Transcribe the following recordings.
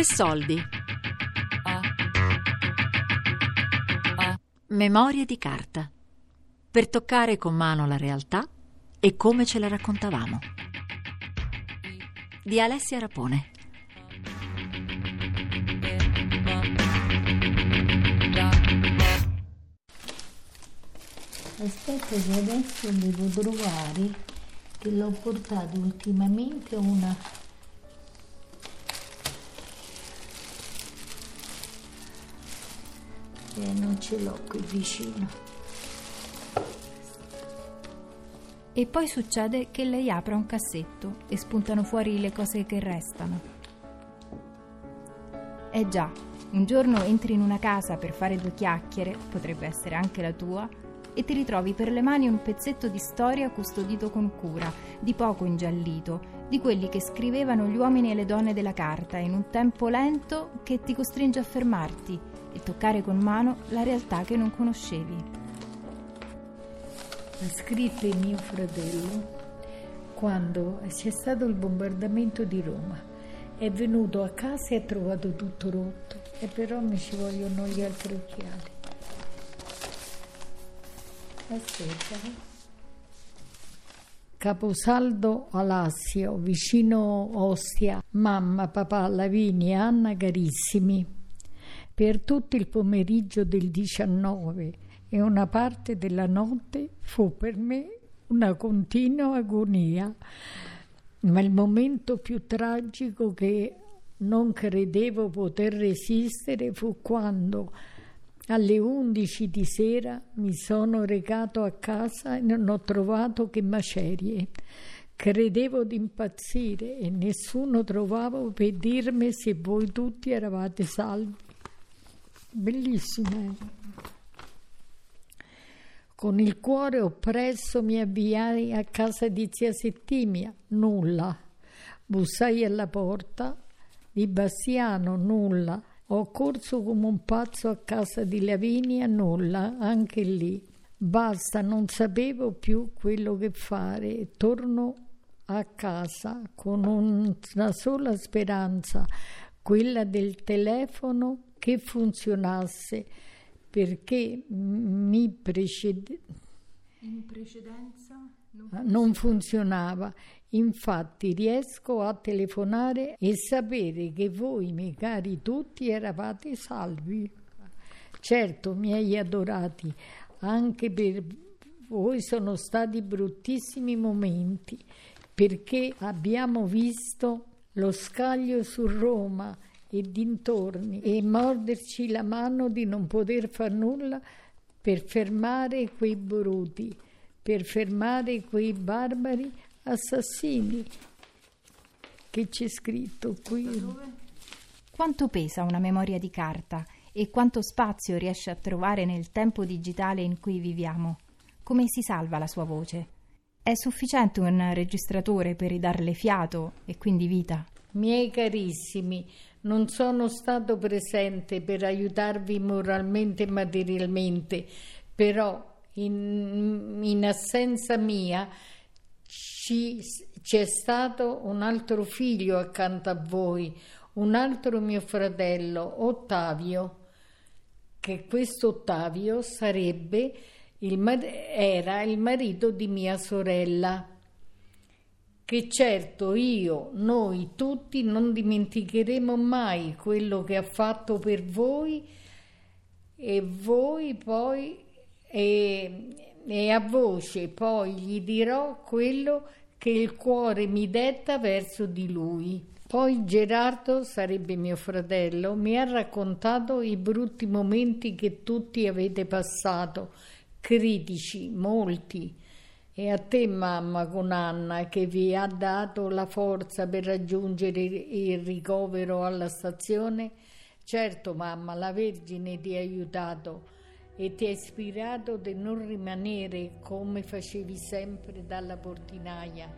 Tre soldi. Memorie di carta. Per toccare con mano la realtà e come ce la raccontavamo. Di Alessia Rapone. Aspetta che adesso devo trovare che l'ho portato ultimamente una eh, non ce l'ho qui vicino E poi succede che lei apra un cassetto e spuntano fuori le cose che restano. Eh già, un giorno entri in una casa per fare due chiacchiere, potrebbe essere anche la tua, e ti ritrovi per le mani un pezzetto di storia custodito con cura, di poco ingiallito, di quelli che scrivevano gli uomini e le donne della carta in un tempo lento che ti costringe a fermarti e toccare con mano la realtà che non conoscevi. ha scritto mio fratello quando c'è stato il bombardamento di Roma. È venuto a casa e ha trovato tutto rotto, e però mi ci vogliono gli altri occhiali. Aspetta. eh. Caposaldo Alassio, vicino Ostia. Mamma, papà, Lavinia, Anna carissimi. Per tutto il pomeriggio del 19 e una parte della notte fu per me una continua agonia, ma il momento più tragico che non credevo poter resistere fu quando alle 11 di sera mi sono recato a casa e non ho trovato che macerie. Credevo di impazzire e nessuno trovavo per dirmi se voi tutti eravate salvi. Bellissima. eh? Con il cuore oppresso mi avviai a casa di zia Settimia, nulla. Bussai alla porta di Bastiano, nulla. Ho corso come un pazzo a casa di Lavinia, nulla, anche lì. Basta, non sapevo più quello che fare. Torno a casa con un- una sola speranza, quella del telefono che funzionasse, perché mi precede- In precedenza non funzionava. Infatti riesco a telefonare e sapere che voi, miei cari tutti, eravate salvi. Certo, miei adorati, anche per voi sono stati bruttissimi momenti, perché abbiamo visto lo scaglio su Roma e dintorni e morderci la mano di non poter far nulla per fermare quei bruti, per fermare quei barbari assassini. Che c'è scritto qui? Quanto pesa una memoria di carta e quanto spazio riesce a trovare nel tempo digitale in cui viviamo? Come si salva la sua voce? È sufficiente un registratore per ridarle fiato e quindi vita? Miei carissimi, non sono stato presente per aiutarvi moralmente e materialmente, però in, in assenza mia ci- c'è stato un altro figlio accanto a voi, un altro mio fratello, Ottavio, che questo Ottavio sarebbe il era il marito di mia sorella che certo io, noi tutti non dimenticheremo mai quello che ha fatto per voi e voi poi e, e a voce poi gli dirò quello che il cuore mi detta verso di lui. Poi Gerardo, sarebbe mio fratello, mi ha raccontato i brutti momenti che tutti avete passato, critici, molti. E a te, mamma, con Anna, che vi ha dato la forza per raggiungere il ricovero alla stazione? Certo, mamma, la Vergine ti ha aiutato e ti ha ispirato di non rimanere come facevi sempre dalla portinaia,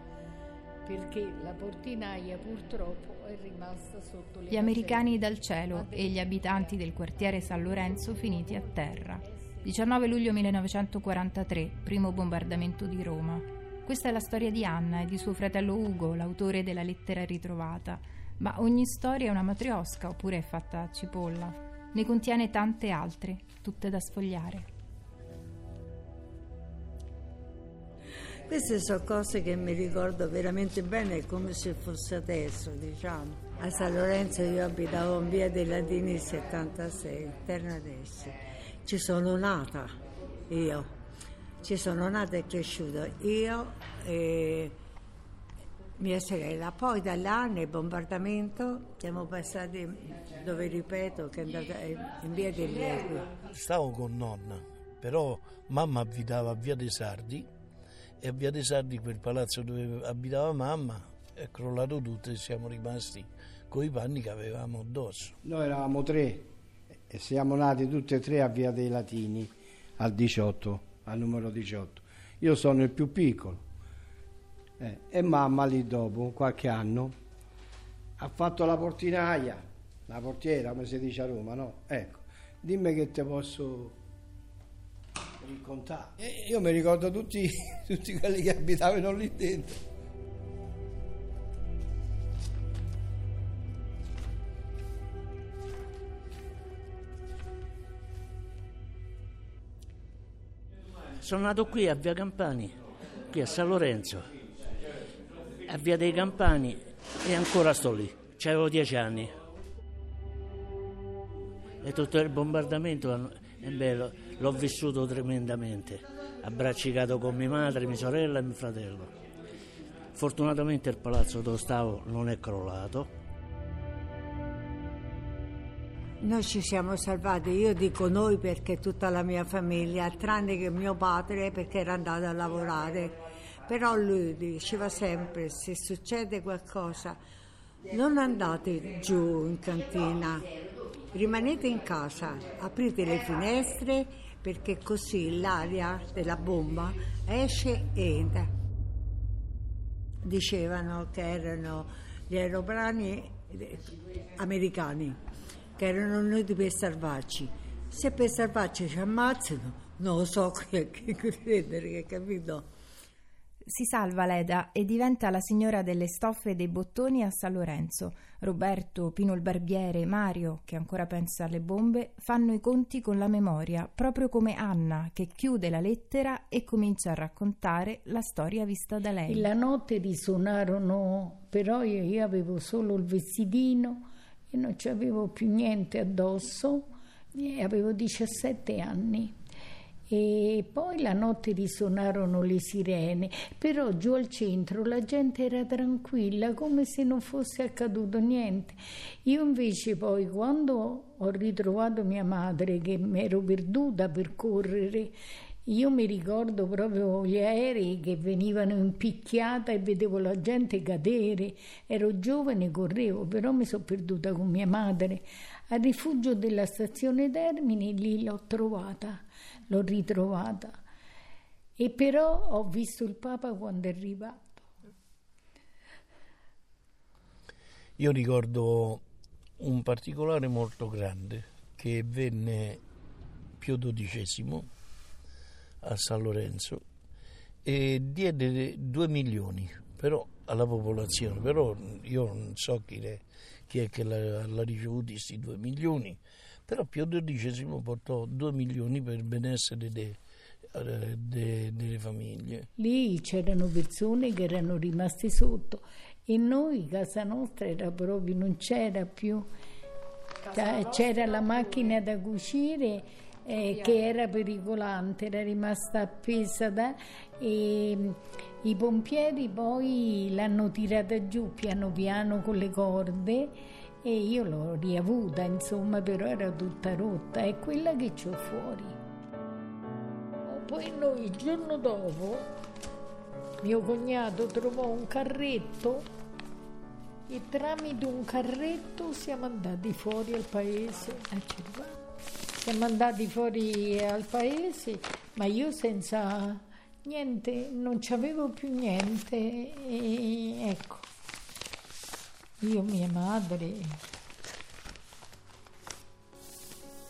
perché la portinaia purtroppo è rimasta sotto le Gli americani dal cielo e gli abitanti del quartiere San Lorenzo finiti a terra. 19 luglio 1943, primo bombardamento di Roma. Questa è la storia di Anna e di suo fratello Ugo, l'autore della lettera ritrovata. Ma ogni storia è una matriosca oppure è fatta a cipolla. Ne contiene tante altre, tutte da sfogliare. Queste sono cose che mi ricordo veramente bene, come se fosse adesso, diciamo. A San Lorenzo io abitavo in via dei Latini 76, Terna adesso. Ci sono nata io, ci sono nata e cresciuta io e mia sorella. Poi da là nel bombardamento siamo passati dove ripeto che è andata in via degli Equi. Stavo con nonna, però mamma abitava a via dei Sardi e a via dei Sardi quel palazzo dove abitava mamma è crollato tutto e siamo rimasti con i panni che avevamo addosso. Noi eravamo tre e siamo nati tutti e tre a via dei Latini al 18, al numero 18. Io sono il più piccolo eh, e mamma lì dopo, qualche anno, ha fatto la portinaia, la portiera come si dice a Roma, no? Ecco, dimmi che ti posso raccontare. E io mi ricordo tutti, tutti quelli che abitavano lì dentro. Sono nato qui a Via Campani, qui a San Lorenzo a Via dei Campani e ancora sto lì. C'avevo dieci anni. E tutto il bombardamento bello, l'ho vissuto tremendamente, abbraccicato con mia madre, mia sorella e mio fratello. Fortunatamente il palazzo dove stavo non è crollato. Noi ci siamo salvati, io dico noi perché tutta la mia famiglia, tranne che mio padre perché era andato a lavorare però lui diceva sempre se succede qualcosa non andate giù in cantina, rimanete in casa, aprite le finestre perché così l'aria della bomba esce e entra. Dicevano che erano gli aeroplani americani, che erano venuti per salvarci. Se per salvarci ci ammazzano, non lo so che, che credere, capito? Si salva Leda e diventa la signora delle stoffe e dei bottoni a San Lorenzo. Roberto, Pino il barbiere, Mario, che ancora pensa alle bombe, fanno i conti con la memoria, proprio come Anna, che chiude la lettera e comincia a raccontare la storia vista da lei. La notte risuonarono, però io, io avevo solo il vestitino e non avevo più niente addosso e avevo 17 anni e poi la notte risuonarono le sirene, però giù al centro la gente era tranquilla come se non fosse accaduto niente. Io invece poi quando ho ritrovato mia madre che mi ero perduta per correre, io mi ricordo proprio gli aerei che venivano in picchiata e vedevo la gente cadere. Ero giovane, correvo, però mi sono perduta con mia madre. Al rifugio della stazione Termini lì l'ho trovata l'ho ritrovata. E però ho visto il Papa quando è arrivato. Io ricordo un particolare molto grande che venne Pio XII a San Lorenzo e diede 2 milioni però alla popolazione, però io non so chi, le, chi è che l'ha ricevuto questi 2 milioni, però Pio XII portò 2 milioni per il benessere de, de, de, delle famiglie. Lì c'erano persone che erano rimaste sotto e noi, casa nostra, era proprio, non c'era più, c'era la macchina da cucire eh, che era pericolante, era rimasta appesa da, e i pompieri poi l'hanno tirata giù piano piano con le corde e io l'ho riavuta, insomma, però era tutta rotta, è quella che ho fuori. Poi noi il giorno dopo mio cognato trovò un carretto e tramite un carretto siamo andati fuori al paese a Cervano. Siamo andati fuori al paese, ma io senza niente, non c'avevo più niente e ecco io, mia madre.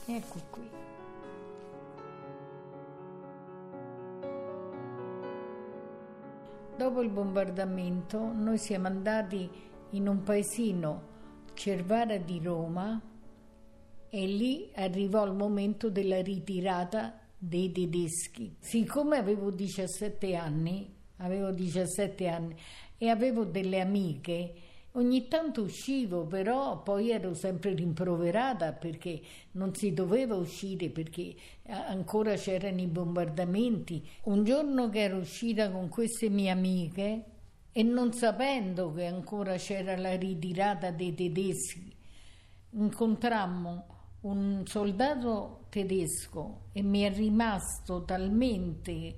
Ecco qui. dopo il bombardamento noi siamo andati in un paesino Cervara di Roma e lì arrivò il momento della ritirata dei tedeschi. Siccome avevo 17 anni, avevo 17 anni e avevo delle amiche, ogni tanto uscivo, però poi ero sempre rimproverata perché non si doveva uscire perché ancora c'erano i bombardamenti. Un giorno che ero uscita con queste mie amiche e non sapendo che ancora c'era la ritirata dei tedeschi, incontrammo un soldato tedesco e mi è rimasto talmente eh,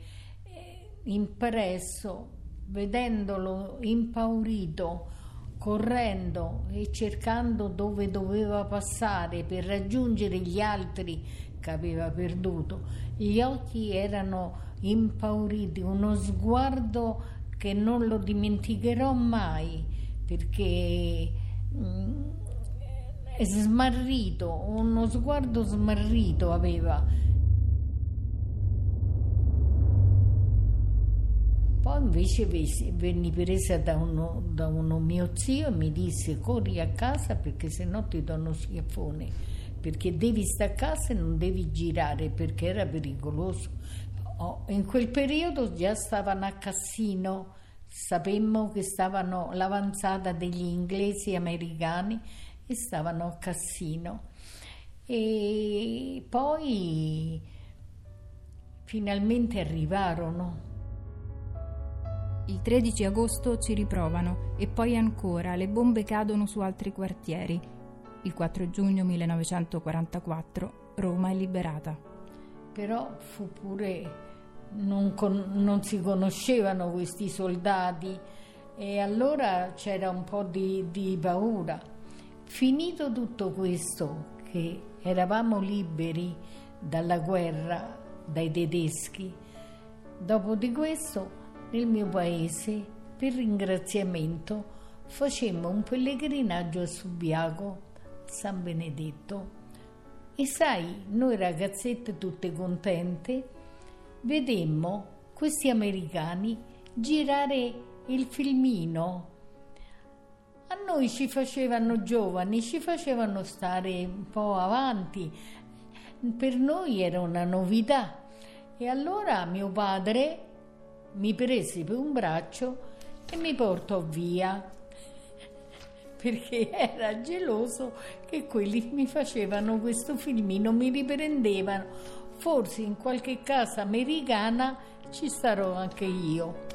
impresso vedendolo impaurito correndo e cercando dove doveva passare per raggiungere gli altri che aveva perduto. Gli occhi erano impauriti, uno sguardo che non lo dimenticherò mai perché mm, è smarrito, uno sguardo smarrito aveva. Poi invece venni presa da uno, da uno mio zio e mi disse corri a casa perché se no ti do uno schiaffone, perché devi stare a casa e non devi girare perché era pericoloso. Oh, in quel periodo già stavano a Cassino, sapemmo che stavano l'avanzata degli inglesi americani e stavano a Cassino. E poi finalmente arrivarono. Il 13 agosto ci riprovano e poi ancora le bombe cadono su altri quartieri. Il 4 giugno 1944 Roma è liberata. Però fu pure non, con, non si conoscevano questi soldati e allora c'era un po' di, di paura Finito tutto questo, che eravamo liberi dalla guerra, dai tedeschi, dopo di questo nel mio paese, per ringraziamento, facemmo un pellegrinaggio a Subiaco, San Benedetto. E sai, noi ragazzette tutte contente, vedemmo questi americani girare il filmino a noi ci facevano giovani, ci facevano stare un po' avanti, per noi era una novità. E allora mio padre mi prese per un braccio e mi portò via perché era geloso che quelli mi facevano questo filmino, mi riprendevano. Forse in qualche casa americana ci starò anche io.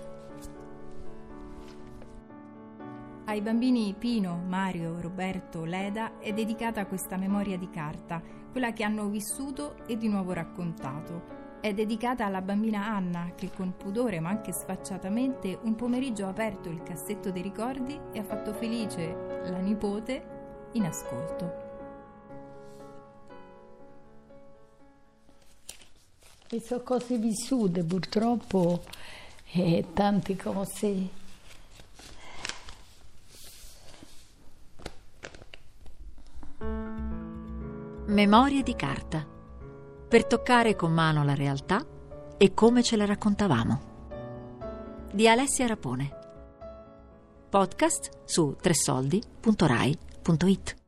Ai bambini Pino, Mario, Roberto, Leda è dedicata questa memoria di carta, quella che hanno vissuto e di nuovo raccontato. È dedicata alla bambina Anna che con pudore ma anche sfacciatamente un pomeriggio ha aperto il cassetto dei ricordi e ha fatto felice la nipote in ascolto. E sono cose vissute purtroppo e tante cose Memorie di carta. Per toccare con mano la realtà e come ce la raccontavamo. Di Alessia Rapone. Podcast su tressoldi.rai.it.